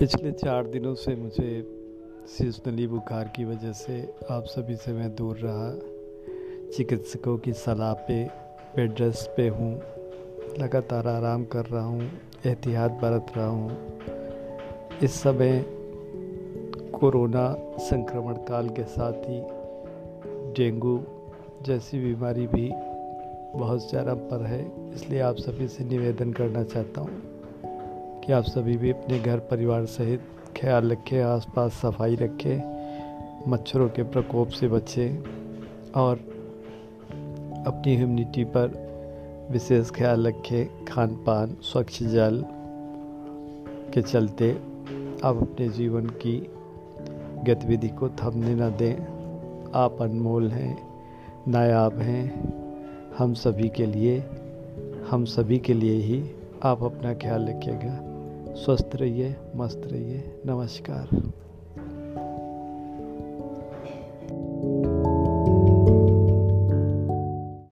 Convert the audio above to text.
पिछले चार दिनों से मुझे सीजनली बुखार की वजह से आप सभी से मैं दूर रहा। चिकित्सकों की सलाह पे, बेड रेस्ट पे हूँ। लगातार आराम कर रहा हूँ, एहतियात बरत रहा हूँ। इस समय कोरोना संक्रमण काल के साथ ही डेंगू जैसी बीमारी भी बहुत ज़्यादा पर है, इसलिए आप सभी से निवेदन करना चाहता हूँ। कि आप सभी भी अपने घर परिवार सहित ख्याल रखें, आसपास सफ़ाई रखें, मच्छरों के प्रकोप से बचें और अपनी इम्यूनिटी पर विशेष ख्याल रखें। खान पान स्वच्छ जल के चलते आप अपने जीवन की गतिविधि को थमने न दें। आप अनमोल हैं, नायाब हैं। हम सभी के लिए, हम सभी के लिए ही आप अपना ख्याल रखिएगा। स्वस्थ रहिए मस्त रहिए। नमस्कार।